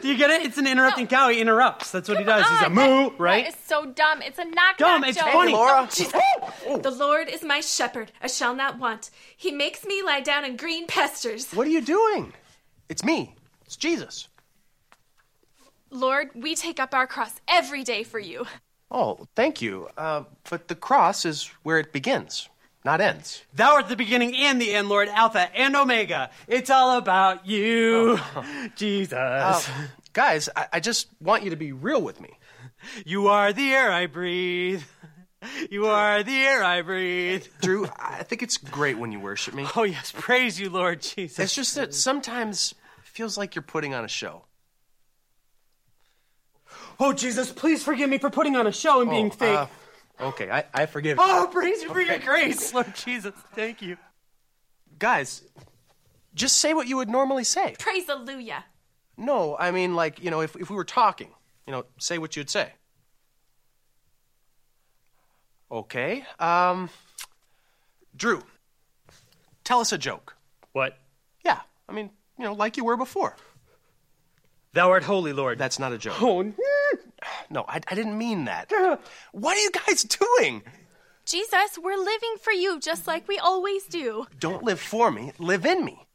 Do you get it? It's an interrupting No. cow. He interrupts. That's what he does. He's a moo, right? That is so dumb. It's a knock Dumb, knock it's joke. funny. Laura. The Lord is my shepherd, I shall not want. He makes me lie down in green pastures. What are you doing? It's me. It's Jesus. Lord, we take up our cross every day for you. Oh, thank you. Uh, but the cross is where it begins, not ends. Thou art the beginning and the end, Lord, Alpha and Omega. It's all about you, Jesus. Uh, guys, I, I just want you to be real with me. you are the air I breathe. You are the air I breathe. Drew, I think it's great when you worship me. Oh, yes. Praise you, Lord Jesus. It's just that sometimes it feels like you're putting on a show. Oh, Jesus, please forgive me for putting on a show and being Oh, fake. uh, okay, I, I forgive you. oh, praise you for your grace, Lord Jesus. Thank you. Guys, just say what you would normally say. Praise hallelujah. No, I mean, like, you know, if, if we were talking, you know, say what you'd say. Okay. Um, Drew, tell us a joke. What? Yeah, I mean, you know, like you were before. Thou art holy, Lord. That's not a joke. Oh, n- No, I, I didn't mean that. What are you guys doing? Jesus, we're living for you just like we always do. Don't live for me, live in me.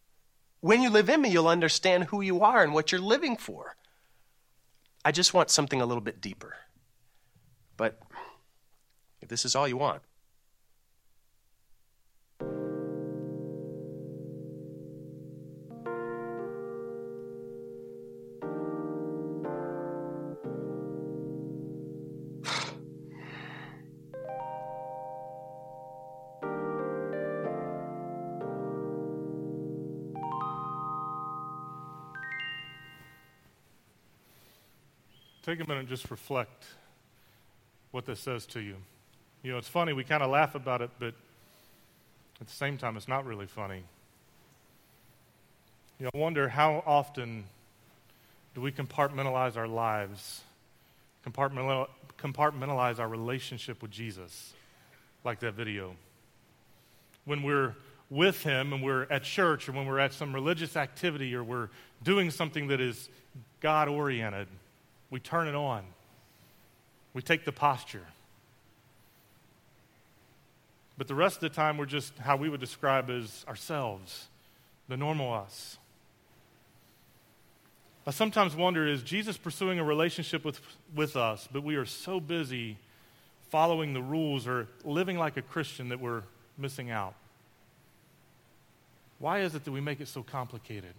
When you live in me, you'll understand who you are and what you're living for. I just want something a little bit deeper. But if this is all you want, Take a minute and just reflect what this says to you. You know, it's funny, we kind of laugh about it, but at the same time, it's not really funny. You know, I wonder how often do we compartmentalize our lives, compartmentalize our relationship with Jesus, like that video. When we're with Him and we're at church or when we're at some religious activity or we're doing something that is God oriented, we turn it on. We take the posture. But the rest of the time, we're just how we would describe as ourselves, the normal us. I sometimes wonder is Jesus pursuing a relationship with, with us, but we are so busy following the rules or living like a Christian that we're missing out? Why is it that we make it so complicated?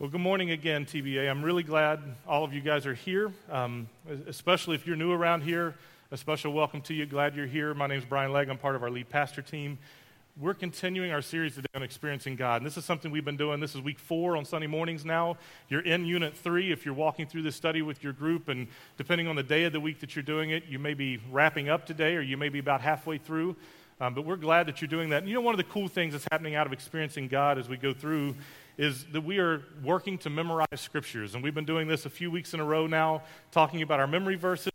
Well, good morning again, TBA. I'm really glad all of you guys are here, um, especially if you're new around here. A special welcome to you. Glad you're here. My name is Brian Legg. I'm part of our lead pastor team. We're continuing our series today on experiencing God. And this is something we've been doing. This is week four on Sunday mornings now. You're in unit three. If you're walking through this study with your group, and depending on the day of the week that you're doing it, you may be wrapping up today or you may be about halfway through. Um, but we're glad that you're doing that. And you know, one of the cool things that's happening out of experiencing God as we go through is that we are working to memorize scriptures. And we've been doing this a few weeks in a row now, talking about our memory verses.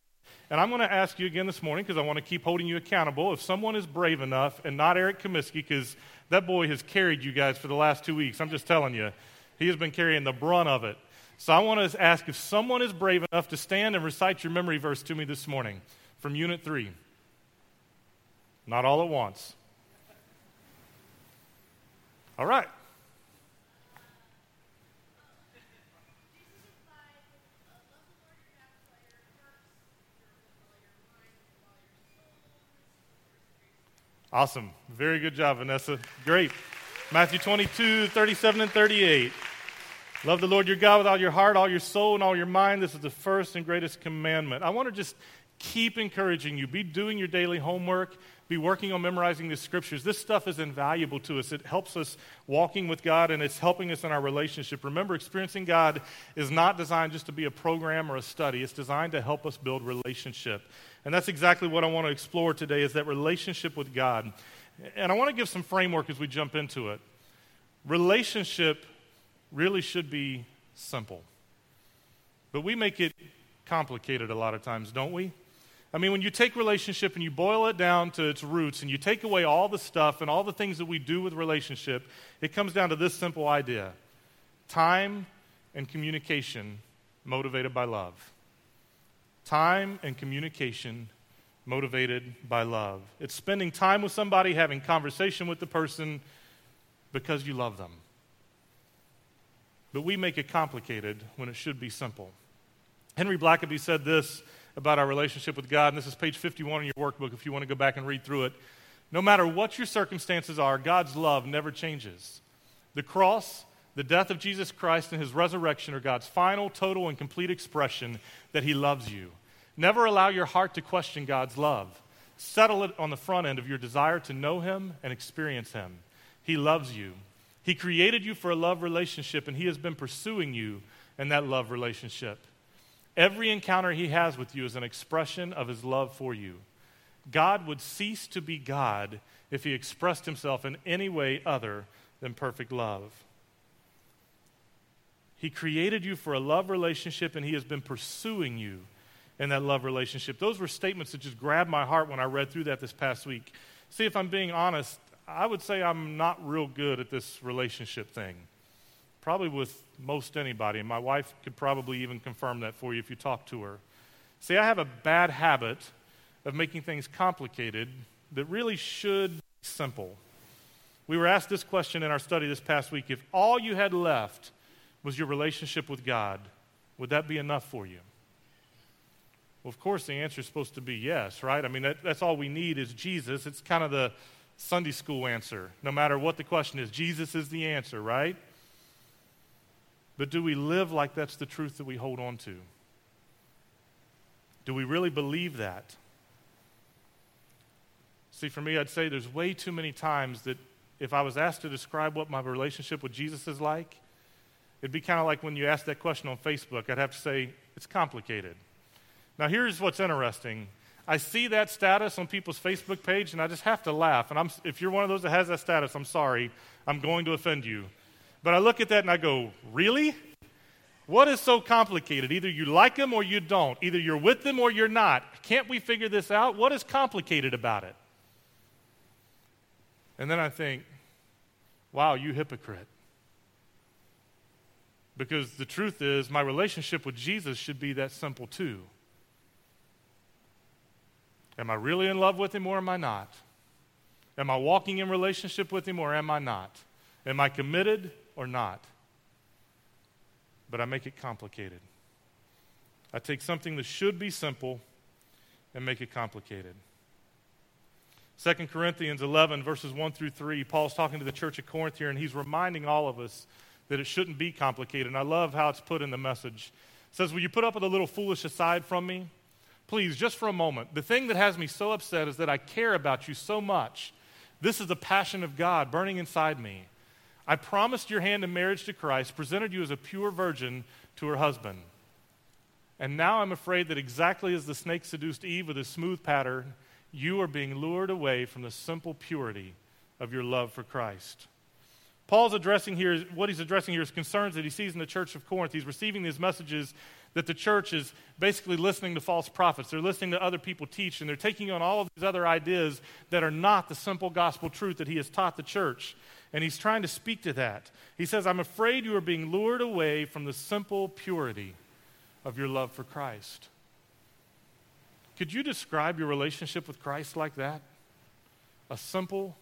And I'm going to ask you again this morning because I want to keep holding you accountable. If someone is brave enough, and not Eric Comiskey, because that boy has carried you guys for the last two weeks, I'm just telling you, he has been carrying the brunt of it. So I want to ask if someone is brave enough to stand and recite your memory verse to me this morning from Unit 3. Not all at once. All right. Awesome. Very good job, Vanessa. Great. Matthew 22, 37 and 38. Love the Lord your God with all your heart, all your soul, and all your mind. This is the first and greatest commandment. I want to just keep encouraging you. Be doing your daily homework. Be working on memorizing the scriptures. This stuff is invaluable to us. It helps us walking with God and it's helping us in our relationship. Remember, experiencing God is not designed just to be a program or a study. It's designed to help us build relationship. And that's exactly what I want to explore today is that relationship with God. And I want to give some framework as we jump into it. Relationship really should be simple. But we make it complicated a lot of times, don't we? I mean, when you take relationship and you boil it down to its roots and you take away all the stuff and all the things that we do with relationship, it comes down to this simple idea time and communication motivated by love. Time and communication motivated by love. It's spending time with somebody, having conversation with the person because you love them. But we make it complicated when it should be simple. Henry Blackaby said this about our relationship with God, and this is page 51 in your workbook if you want to go back and read through it. No matter what your circumstances are, God's love never changes. The cross, the death of Jesus Christ, and his resurrection are God's final, total, and complete expression that he loves you. Never allow your heart to question God's love. Settle it on the front end of your desire to know him and experience him. He loves you. He created you for a love relationship, and he has been pursuing you in that love relationship. Every encounter he has with you is an expression of his love for you. God would cease to be God if he expressed himself in any way other than perfect love. He created you for a love relationship, and he has been pursuing you in that love relationship. Those were statements that just grabbed my heart when I read through that this past week. See, if I'm being honest, I would say I'm not real good at this relationship thing. Probably with most anybody, and my wife could probably even confirm that for you if you talk to her. See, I have a bad habit of making things complicated that really should be simple. We were asked this question in our study this past week if all you had left was your relationship with God, would that be enough for you? Well, of course, the answer is supposed to be yes, right? I mean, that, that's all we need is Jesus. It's kind of the Sunday school answer. No matter what the question is, Jesus is the answer, right? But do we live like that's the truth that we hold on to? Do we really believe that? See, for me, I'd say there's way too many times that if I was asked to describe what my relationship with Jesus is like, it'd be kind of like when you ask that question on Facebook. I'd have to say, it's complicated. Now, here's what's interesting. I see that status on people's Facebook page, and I just have to laugh. And I'm, if you're one of those that has that status, I'm sorry. I'm going to offend you. But I look at that and I go, really? What is so complicated? Either you like them or you don't. Either you're with them or you're not. Can't we figure this out? What is complicated about it? And then I think, wow, you hypocrite. Because the truth is, my relationship with Jesus should be that simple too. Am I really in love with him or am I not? Am I walking in relationship with him or am I not? Am I committed or not? But I make it complicated. I take something that should be simple and make it complicated. 2 Corinthians 11, verses 1 through 3, Paul's talking to the church at Corinth here, and he's reminding all of us that it shouldn't be complicated. And I love how it's put in the message. It says, Will you put up with a little foolish aside from me? Please, just for a moment. The thing that has me so upset is that I care about you so much. This is the passion of God burning inside me. I promised your hand in marriage to Christ, presented you as a pure virgin to her husband. And now I'm afraid that exactly as the snake seduced Eve with a smooth pattern, you are being lured away from the simple purity of your love for Christ. Paul's addressing here, what he's addressing here is concerns that he sees in the church of Corinth. He's receiving these messages that the church is basically listening to false prophets. They're listening to other people teach, and they're taking on all of these other ideas that are not the simple gospel truth that he has taught the church. And he's trying to speak to that. He says, I'm afraid you are being lured away from the simple purity of your love for Christ. Could you describe your relationship with Christ like that? A simple,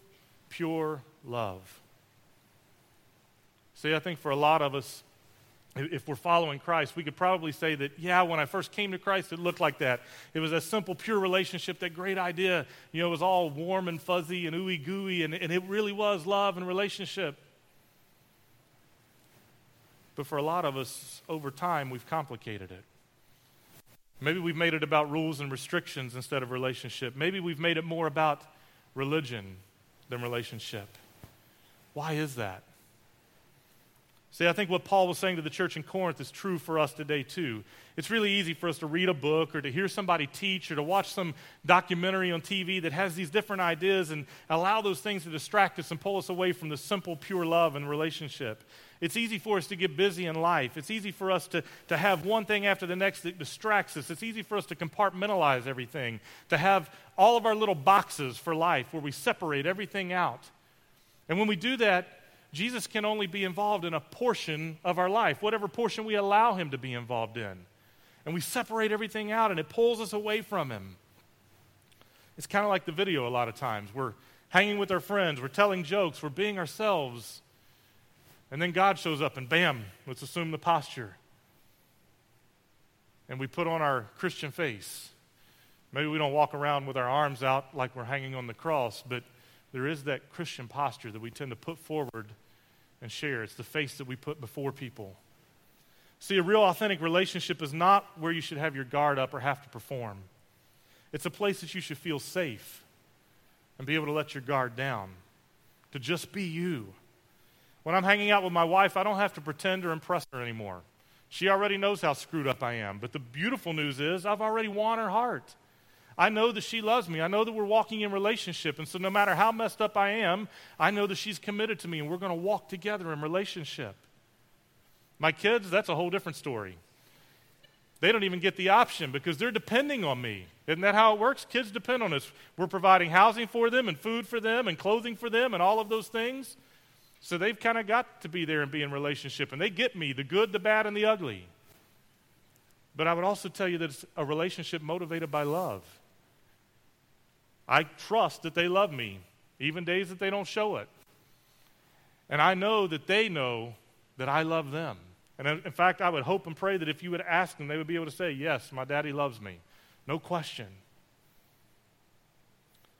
pure love. See, I think for a lot of us, if we're following Christ, we could probably say that, yeah, when I first came to Christ, it looked like that. It was a simple, pure relationship, that great idea. You know, it was all warm and fuzzy and ooey gooey, and, and it really was love and relationship. But for a lot of us, over time, we've complicated it. Maybe we've made it about rules and restrictions instead of relationship. Maybe we've made it more about religion than relationship. Why is that? See, I think what Paul was saying to the church in Corinth is true for us today, too. It's really easy for us to read a book or to hear somebody teach or to watch some documentary on TV that has these different ideas and allow those things to distract us and pull us away from the simple, pure love and relationship. It's easy for us to get busy in life. It's easy for us to, to have one thing after the next that distracts us. It's easy for us to compartmentalize everything, to have all of our little boxes for life where we separate everything out. And when we do that, Jesus can only be involved in a portion of our life, whatever portion we allow him to be involved in. And we separate everything out and it pulls us away from him. It's kind of like the video a lot of times. We're hanging with our friends, we're telling jokes, we're being ourselves. And then God shows up and bam, let's assume the posture. And we put on our Christian face. Maybe we don't walk around with our arms out like we're hanging on the cross, but there is that Christian posture that we tend to put forward and share. It's the face that we put before people. See, a real authentic relationship is not where you should have your guard up or have to perform. It's a place that you should feel safe and be able to let your guard down, to just be you. When I'm hanging out with my wife, I don't have to pretend or impress her anymore. She already knows how screwed up I am. But the beautiful news is, I've already won her heart. I know that she loves me. I know that we're walking in relationship. And so, no matter how messed up I am, I know that she's committed to me and we're going to walk together in relationship. My kids, that's a whole different story. They don't even get the option because they're depending on me. Isn't that how it works? Kids depend on us. We're providing housing for them and food for them and clothing for them and all of those things. So they've kind of got to be there and be in relationship. And they get me the good, the bad, and the ugly. But I would also tell you that it's a relationship motivated by love. I trust that they love me, even days that they don't show it. And I know that they know that I love them. And in fact, I would hope and pray that if you would ask them, they would be able to say, Yes, my daddy loves me. No question.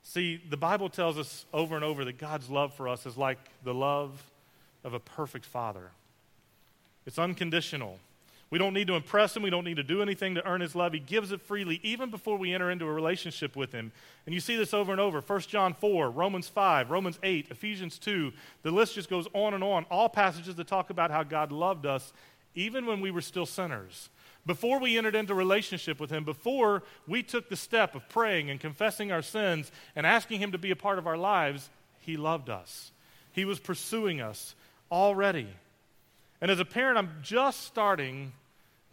See, the Bible tells us over and over that God's love for us is like the love of a perfect father. It's unconditional. We don't need to impress him. We don't need to do anything to earn his love. He gives it freely, even before we enter into a relationship with him. And you see this over and over 1 John 4, Romans 5, Romans 8, Ephesians 2. The list just goes on and on. All passages that talk about how God loved us, even when we were still sinners. Before we entered into relationship with him, before we took the step of praying and confessing our sins and asking him to be a part of our lives, he loved us. He was pursuing us already. And as a parent, I'm just starting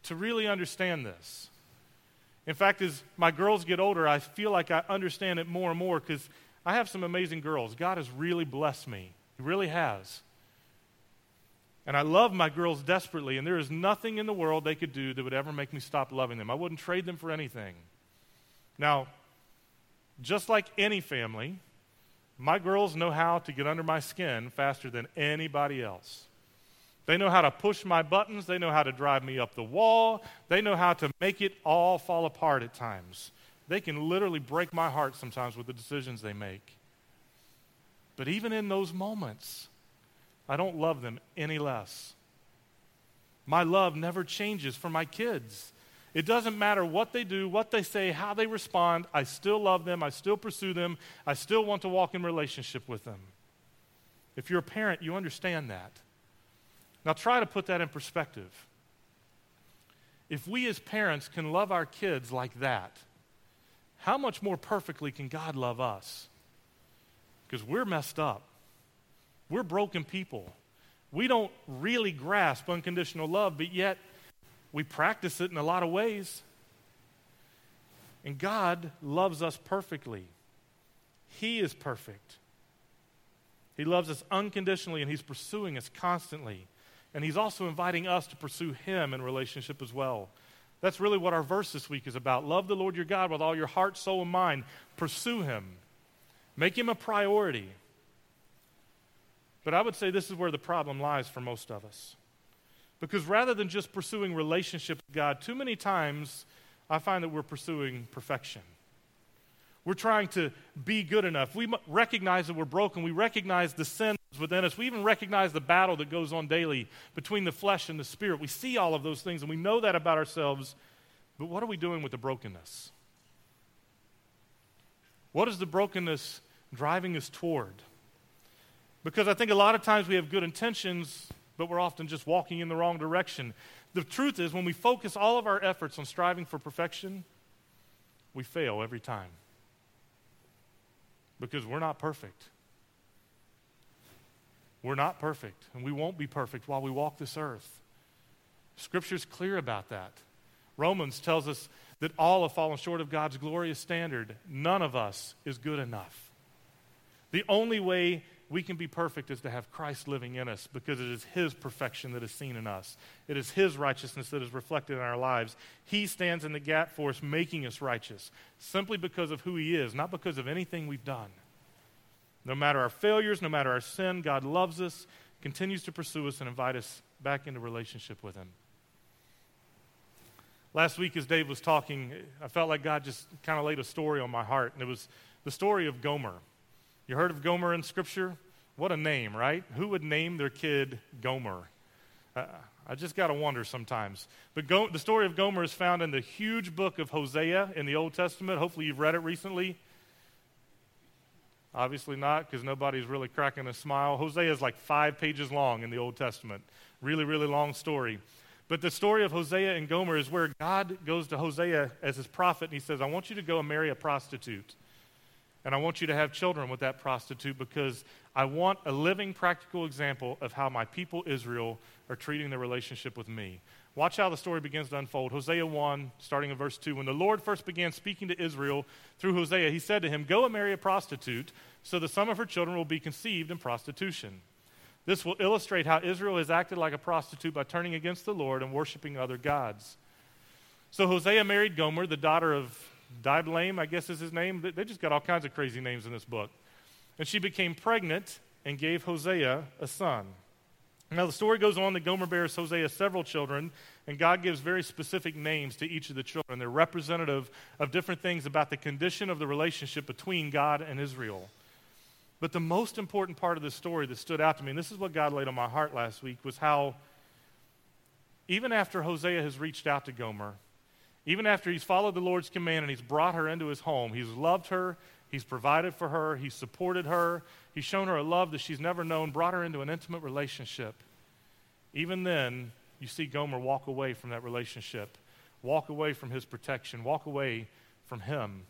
to really understand this. In fact, as my girls get older, I feel like I understand it more and more because I have some amazing girls. God has really blessed me, He really has. And I love my girls desperately, and there is nothing in the world they could do that would ever make me stop loving them. I wouldn't trade them for anything. Now, just like any family, my girls know how to get under my skin faster than anybody else. They know how to push my buttons. They know how to drive me up the wall. They know how to make it all fall apart at times. They can literally break my heart sometimes with the decisions they make. But even in those moments, I don't love them any less. My love never changes for my kids. It doesn't matter what they do, what they say, how they respond. I still love them. I still pursue them. I still want to walk in relationship with them. If you're a parent, you understand that. Now, try to put that in perspective. If we as parents can love our kids like that, how much more perfectly can God love us? Because we're messed up. We're broken people. We don't really grasp unconditional love, but yet we practice it in a lot of ways. And God loves us perfectly. He is perfect. He loves us unconditionally, and He's pursuing us constantly. And He's also inviting us to pursue Him in relationship as well. That's really what our verse this week is about. Love the Lord your God with all your heart, soul, and mind. Pursue Him, make Him a priority. But I would say this is where the problem lies for most of us. Because rather than just pursuing relationship with God, too many times I find that we're pursuing perfection. We're trying to be good enough. We recognize that we're broken. We recognize the sin within us. We even recognize the battle that goes on daily between the flesh and the spirit. We see all of those things and we know that about ourselves. But what are we doing with the brokenness? What is the brokenness driving us toward? Because I think a lot of times we have good intentions, but we're often just walking in the wrong direction. The truth is, when we focus all of our efforts on striving for perfection, we fail every time. Because we're not perfect. We're not perfect, and we won't be perfect while we walk this earth. Scripture's clear about that. Romans tells us that all have fallen short of God's glorious standard. None of us is good enough. The only way we can be perfect is to have Christ living in us because it is His perfection that is seen in us. It is His righteousness that is reflected in our lives. He stands in the gap for us, making us righteous simply because of who He is, not because of anything we've done. No matter our failures, no matter our sin, God loves us, continues to pursue us, and invite us back into relationship with Him. Last week, as Dave was talking, I felt like God just kind of laid a story on my heart, and it was the story of Gomer. You heard of Gomer in Scripture? What a name, right? Who would name their kid Gomer? Uh, I just got to wonder sometimes. But Go- the story of Gomer is found in the huge book of Hosea in the Old Testament. Hopefully, you've read it recently. Obviously, not, because nobody's really cracking a smile. Hosea is like five pages long in the Old Testament. Really, really long story. But the story of Hosea and Gomer is where God goes to Hosea as his prophet and he says, I want you to go and marry a prostitute. And I want you to have children with that prostitute because I want a living, practical example of how my people Israel are treating their relationship with me. Watch how the story begins to unfold. Hosea 1, starting in verse 2. When the Lord first began speaking to Israel through Hosea, he said to him, Go and marry a prostitute, so the some of her children will be conceived in prostitution. This will illustrate how Israel has acted like a prostitute by turning against the Lord and worshiping other gods. So Hosea married Gomer, the daughter of Diblaim, I guess is his name. They just got all kinds of crazy names in this book. And she became pregnant and gave Hosea a son. Now, the story goes on that Gomer bears Hosea several children, and God gives very specific names to each of the children. They're representative of different things about the condition of the relationship between God and Israel. But the most important part of the story that stood out to me, and this is what God laid on my heart last week, was how even after Hosea has reached out to Gomer, even after he's followed the Lord's command and he's brought her into his home, he's loved her, he's provided for her, he's supported her, he's shown her a love that she's never known, brought her into an intimate relationship. Even then, you see Gomer walk away from that relationship, walk away from his protection, walk away from him,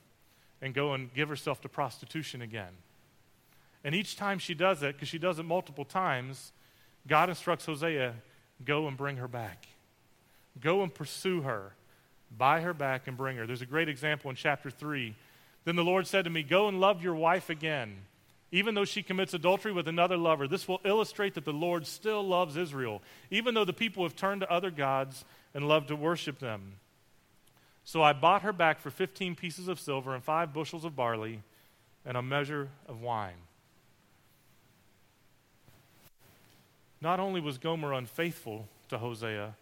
and go and give herself to prostitution again. And each time she does it, because she does it multiple times, God instructs Hosea go and bring her back. Go and pursue her buy her back and bring her. There's a great example in chapter 3. Then the Lord said to me, Go and love your wife again, even though she commits adultery with another lover. This will illustrate that the Lord still loves Israel, even though the people have turned to other gods and love to worship them. So I bought her back for 15 pieces of silver and five bushels of barley and a measure of wine. Not only was Gomer unfaithful to Hosea,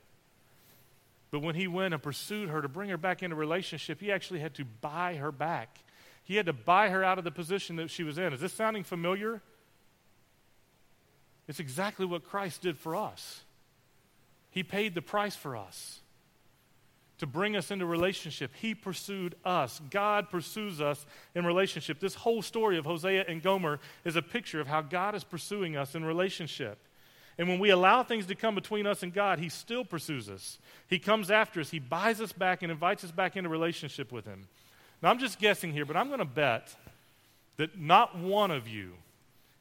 but when he went and pursued her to bring her back into relationship, he actually had to buy her back. He had to buy her out of the position that she was in. Is this sounding familiar? It's exactly what Christ did for us. He paid the price for us to bring us into relationship. He pursued us. God pursues us in relationship. This whole story of Hosea and Gomer is a picture of how God is pursuing us in relationship. And when we allow things to come between us and God, He still pursues us. He comes after us. He buys us back and invites us back into relationship with Him. Now, I'm just guessing here, but I'm going to bet that not one of you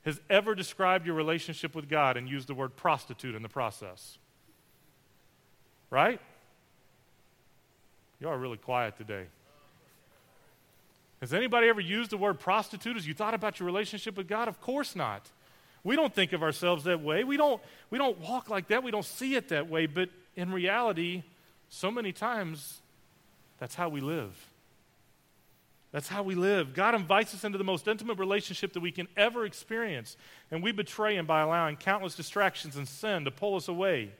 has ever described your relationship with God and used the word prostitute in the process. Right? You are really quiet today. Has anybody ever used the word prostitute as you thought about your relationship with God? Of course not. We don't think of ourselves that way. We don't, we don't walk like that. We don't see it that way. But in reality, so many times, that's how we live. That's how we live. God invites us into the most intimate relationship that we can ever experience, and we betray Him by allowing countless distractions and sin to pull us away.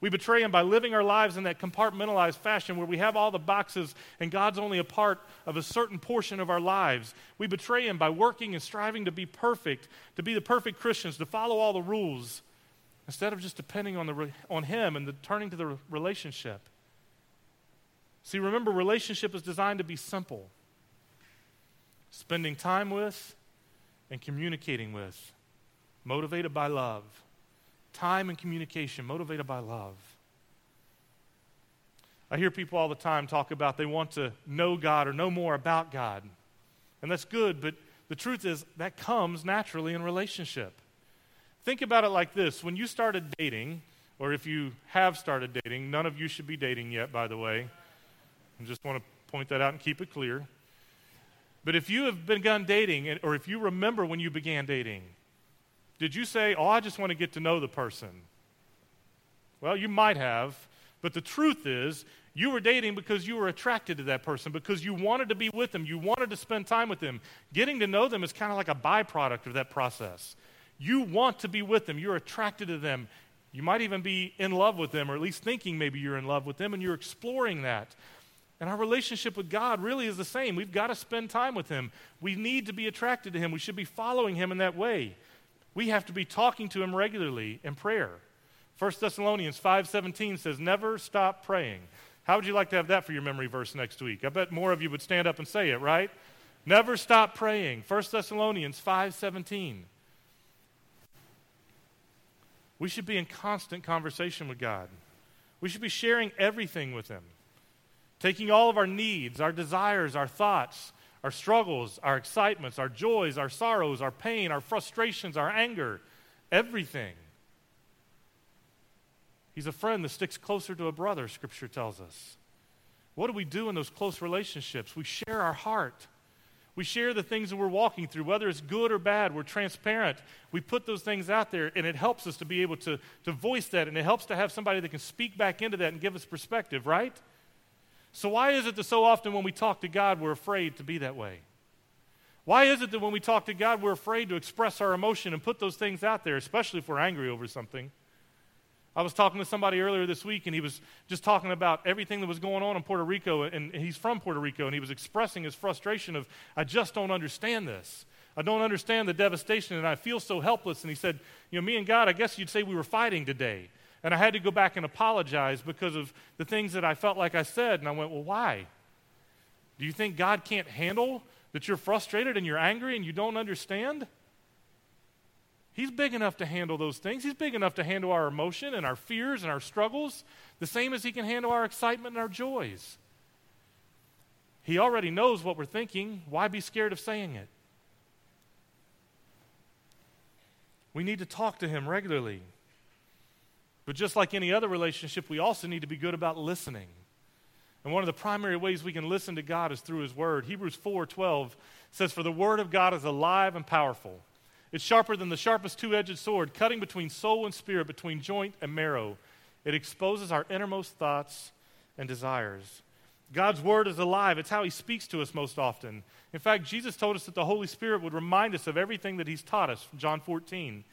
We betray Him by living our lives in that compartmentalized fashion where we have all the boxes and God's only a part of a certain portion of our lives. We betray Him by working and striving to be perfect, to be the perfect Christians, to follow all the rules, instead of just depending on, the, on Him and the, turning to the relationship. See, remember, relationship is designed to be simple spending time with and communicating with, motivated by love time and communication motivated by love. I hear people all the time talk about they want to know God or know more about God. And that's good, but the truth is that comes naturally in relationship. Think about it like this when you started dating, or if you have started dating, none of you should be dating yet, by the way. I just want to point that out and keep it clear. But if you have begun dating, or if you remember when you began dating, Did you say, Oh, I just want to get to know the person? Well, you might have, but the truth is, you were dating because you were attracted to that person, because you wanted to be with them, you wanted to spend time with them. Getting to know them is kind of like a byproduct of that process. You want to be with them, you're attracted to them. You might even be in love with them, or at least thinking maybe you're in love with them, and you're exploring that. And our relationship with God really is the same. We've got to spend time with Him. We need to be attracted to Him. We should be following Him in that way. We have to be talking to Him regularly in prayer. 1 Thessalonians 5:17 says, "Never stop praying." How would you like to have that for your memory verse next week? I bet more of you would stand up and say it, right? Never stop praying. 1 Thessalonians 5:17. We should be in constant conversation with God. We should be sharing everything with him taking all of our needs, our desires, our thoughts, our struggles, our excitements, our joys, our sorrows, our pain, our frustrations, our anger, everything. He's a friend that sticks closer to a brother, Scripture tells us. What do we do in those close relationships? We share our heart. We share the things that we're walking through, whether it's good or bad. We're transparent. We put those things out there, and it helps us to be able to, to voice that, and it helps to have somebody that can speak back into that and give us perspective, right? So, why is it that so often when we talk to God, we're afraid to be that way? Why is it that when we talk to God, we're afraid to express our emotion and put those things out there, especially if we're angry over something? I was talking to somebody earlier this week, and he was just talking about everything that was going on in Puerto Rico, and he's from Puerto Rico, and he was expressing his frustration of, I just don't understand this. I don't understand the devastation, and I feel so helpless. And he said, You know, me and God, I guess you'd say we were fighting today. And I had to go back and apologize because of the things that I felt like I said. And I went, Well, why? Do you think God can't handle that you're frustrated and you're angry and you don't understand? He's big enough to handle those things. He's big enough to handle our emotion and our fears and our struggles, the same as He can handle our excitement and our joys. He already knows what we're thinking. Why be scared of saying it? We need to talk to Him regularly. But just like any other relationship, we also need to be good about listening. And one of the primary ways we can listen to God is through His Word. Hebrews 4:12 says, "For the Word of God is alive and powerful. It's sharper than the sharpest two-edged sword, cutting between soul and spirit, between joint and marrow. It exposes our innermost thoughts and desires." God's Word is alive. It's how He speaks to us most often. In fact, Jesus told us that the Holy Spirit would remind us of everything that He's taught us, John 14.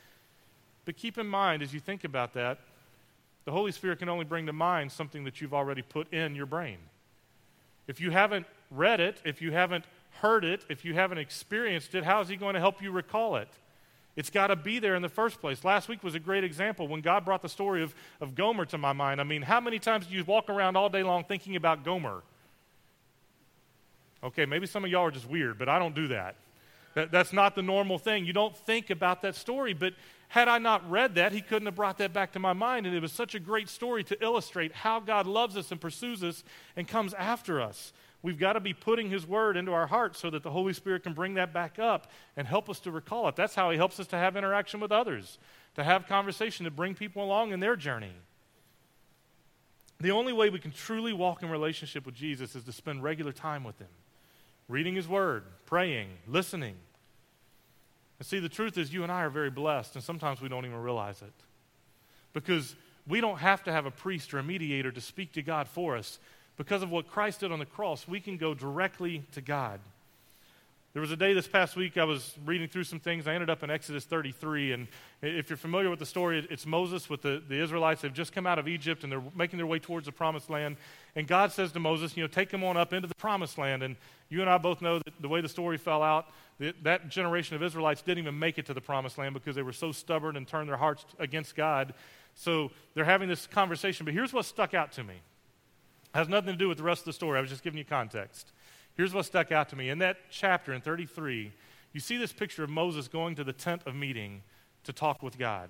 But keep in mind, as you think about that, the Holy Spirit can only bring to mind something that you've already put in your brain. If you haven't read it, if you haven't heard it, if you haven't experienced it, how is He going to help you recall it? It's got to be there in the first place. Last week was a great example when God brought the story of, of Gomer to my mind. I mean, how many times do you walk around all day long thinking about Gomer? Okay, maybe some of y'all are just weird, but I don't do that. That that's not the normal thing. You don't think about that story, but had I not read that, he couldn't have brought that back to my mind. And it was such a great story to illustrate how God loves us and pursues us and comes after us. We've got to be putting his word into our hearts so that the Holy Spirit can bring that back up and help us to recall it. That's how he helps us to have interaction with others, to have conversation, to bring people along in their journey. The only way we can truly walk in relationship with Jesus is to spend regular time with him, reading his word, praying, listening and see, the truth is, you and I are very blessed, and sometimes we don't even realize it. Because we don't have to have a priest or a mediator to speak to God for us. Because of what Christ did on the cross, we can go directly to God. There was a day this past week I was reading through some things. I ended up in Exodus 33. And if you're familiar with the story, it's Moses with the, the Israelites. They've just come out of Egypt and they're making their way towards the promised land. And God says to Moses, You know, take them on up into the promised land. And you and I both know that the way the story fell out, that, that generation of Israelites didn't even make it to the promised land because they were so stubborn and turned their hearts against God. So they're having this conversation. But here's what stuck out to me. It has nothing to do with the rest of the story. I was just giving you context. Here's what stuck out to me. In that chapter, in 33, you see this picture of Moses going to the tent of meeting to talk with God.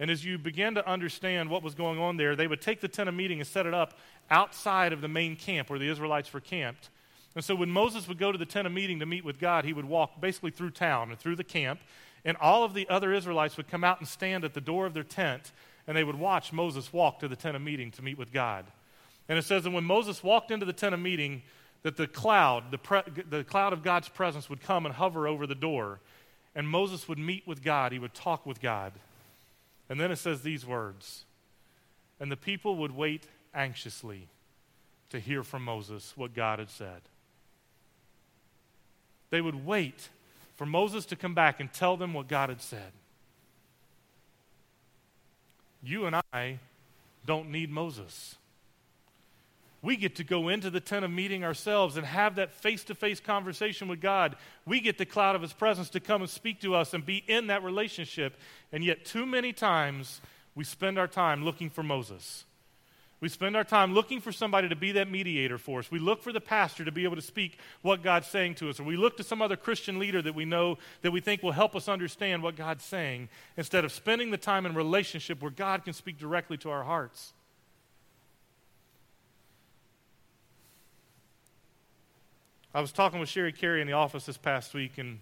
And as you begin to understand what was going on there, they would take the tent of meeting and set it up outside of the main camp where the Israelites were camped. And so when Moses would go to the tent of meeting to meet with God, he would walk basically through town and through the camp. And all of the other Israelites would come out and stand at the door of their tent, and they would watch Moses walk to the tent of meeting to meet with God. And it says that when Moses walked into the tent of meeting, that the cloud, the, pre- the cloud of God's presence would come and hover over the door. and Moses would meet with God, he would talk with God. And then it says these words And the people would wait anxiously to hear from Moses what God had said. They would wait for Moses to come back and tell them what God had said. You and I don't need Moses. We get to go into the tent of meeting ourselves and have that face to face conversation with God. We get the cloud of His presence to come and speak to us and be in that relationship. And yet, too many times, we spend our time looking for Moses. We spend our time looking for somebody to be that mediator for us. We look for the pastor to be able to speak what God's saying to us. Or we look to some other Christian leader that we know that we think will help us understand what God's saying instead of spending the time in relationship where God can speak directly to our hearts. I was talking with Sherry Carey in the office this past week, and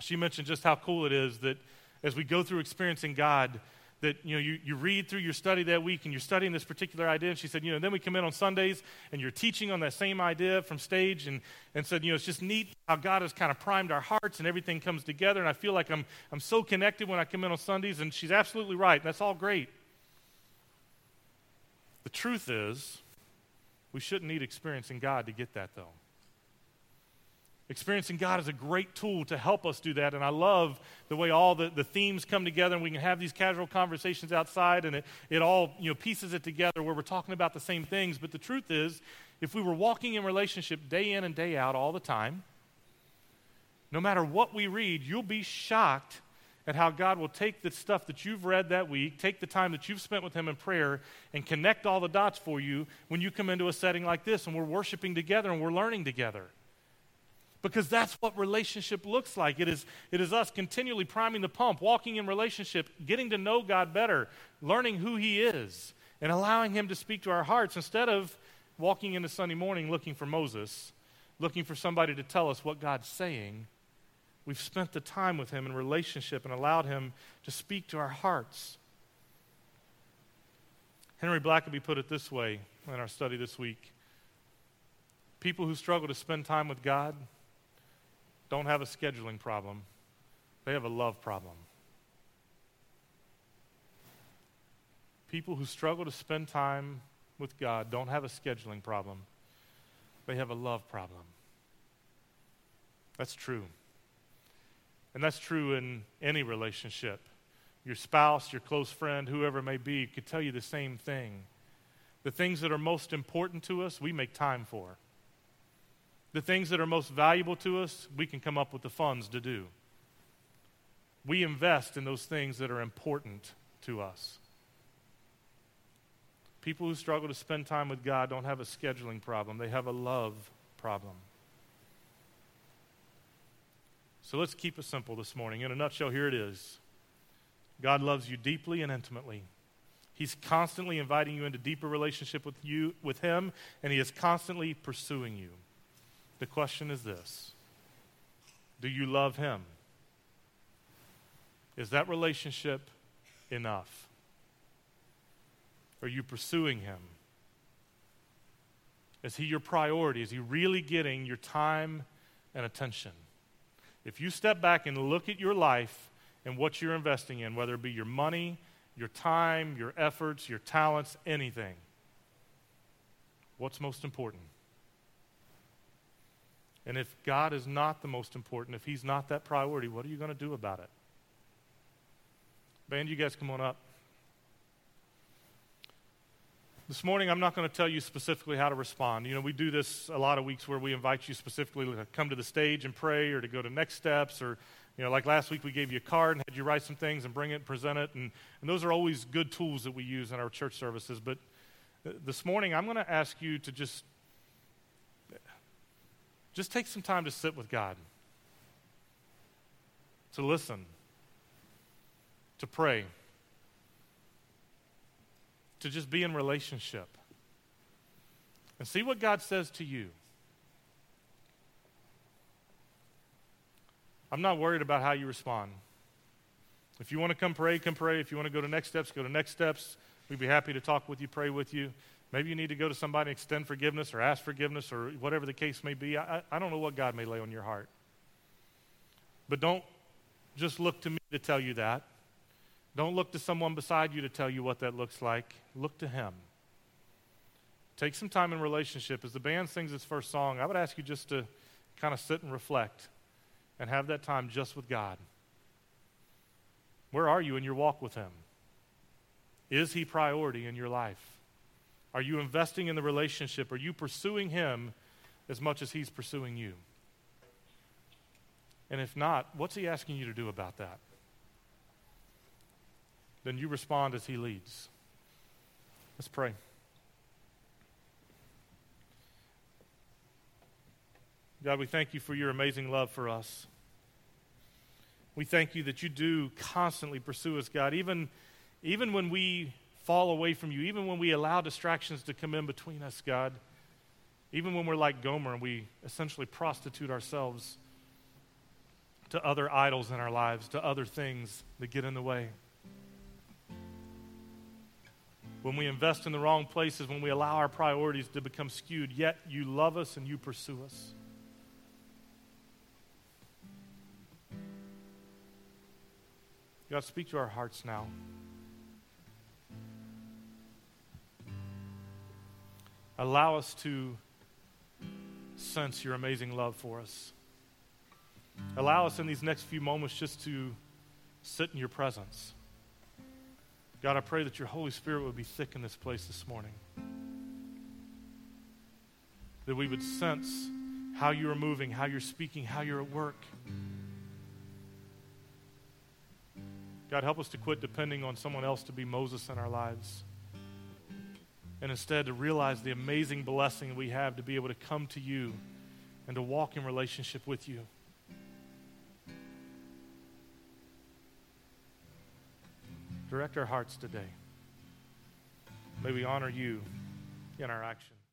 she mentioned just how cool it is that as we go through experiencing God, that you know you, you read through your study that week and you're studying this particular idea and she said you know then we come in on sundays and you're teaching on that same idea from stage and, and said you know it's just neat how god has kind of primed our hearts and everything comes together and i feel like i'm, I'm so connected when i come in on sundays and she's absolutely right that's all great. The truth is we shouldn't need experiencing god to get that though Experiencing God is a great tool to help us do that. And I love the way all the, the themes come together and we can have these casual conversations outside and it, it all you know, pieces it together where we're talking about the same things. But the truth is, if we were walking in relationship day in and day out all the time, no matter what we read, you'll be shocked at how God will take the stuff that you've read that week, take the time that you've spent with Him in prayer, and connect all the dots for you when you come into a setting like this and we're worshiping together and we're learning together because that's what relationship looks like. It is, it is us continually priming the pump, walking in relationship, getting to know God better, learning who He is, and allowing Him to speak to our hearts instead of walking into Sunday morning looking for Moses, looking for somebody to tell us what God's saying. We've spent the time with Him in relationship and allowed Him to speak to our hearts. Henry Blackaby put it this way in our study this week People who struggle to spend time with God don't have a scheduling problem, they have a love problem. People who struggle to spend time with God don't have a scheduling problem, they have a love problem. That's true. And that's true in any relationship. Your spouse, your close friend, whoever it may be, could tell you the same thing. The things that are most important to us, we make time for. The things that are most valuable to us, we can come up with the funds to do. We invest in those things that are important to us. People who struggle to spend time with God don't have a scheduling problem, they have a love problem. So let's keep it simple this morning. In a nutshell, here it is God loves you deeply and intimately. He's constantly inviting you into deeper relationship with you with him and he is constantly pursuing you. The question is this Do you love Him? Is that relationship enough? Are you pursuing Him? Is He your priority? Is He really getting your time and attention? If you step back and look at your life and what you're investing in, whether it be your money, your time, your efforts, your talents, anything, what's most important? And if God is not the most important, if He's not that priority, what are you going to do about it? Band, you guys come on up. This morning, I'm not going to tell you specifically how to respond. You know, we do this a lot of weeks where we invite you specifically to come to the stage and pray or to go to next steps or, you know, like last week we gave you a card and had you write some things and bring it and present it. And, and those are always good tools that we use in our church services. But uh, this morning, I'm going to ask you to just just take some time to sit with God, to listen, to pray, to just be in relationship, and see what God says to you. I'm not worried about how you respond. If you want to come pray, come pray. If you want to go to next steps, go to next steps. We'd be happy to talk with you, pray with you. Maybe you need to go to somebody and extend forgiveness or ask forgiveness or whatever the case may be. I, I don't know what God may lay on your heart. But don't, just look to me to tell you that. Don't look to someone beside you to tell you what that looks like. Look to Him. Take some time in relationship. As the band sings its first song, I would ask you just to kind of sit and reflect and have that time just with God. Where are you in your walk with Him? Is He priority in your life? Are you investing in the relationship? Are you pursuing Him as much as He's pursuing you? And if not, what's He asking you to do about that? Then you respond as He leads. Let's pray. God, we thank you for your amazing love for us. We thank you that you do constantly pursue us, God, even, even when we fall away from you, even when we allow distractions to come in between us, God, even when we're like Gomer and we essentially prostitute ourselves to other idols in our lives, to other things that get in the way. When we invest in the wrong places, when we allow our priorities to become skewed, yet you love us and you pursue us. God, speak to our hearts now. Allow us to sense your amazing love for us. Allow us in these next few moments just to sit in your presence. God, I pray that your Holy Spirit would be thick in this place this morning. That we would sense how you are moving, how you're speaking, how you're at work. God, help us to quit depending on someone else to be Moses in our lives. And instead to realize the amazing blessing we have to be able to come to you and to walk in relationship with you. Direct our hearts today. May we honor you in our actions.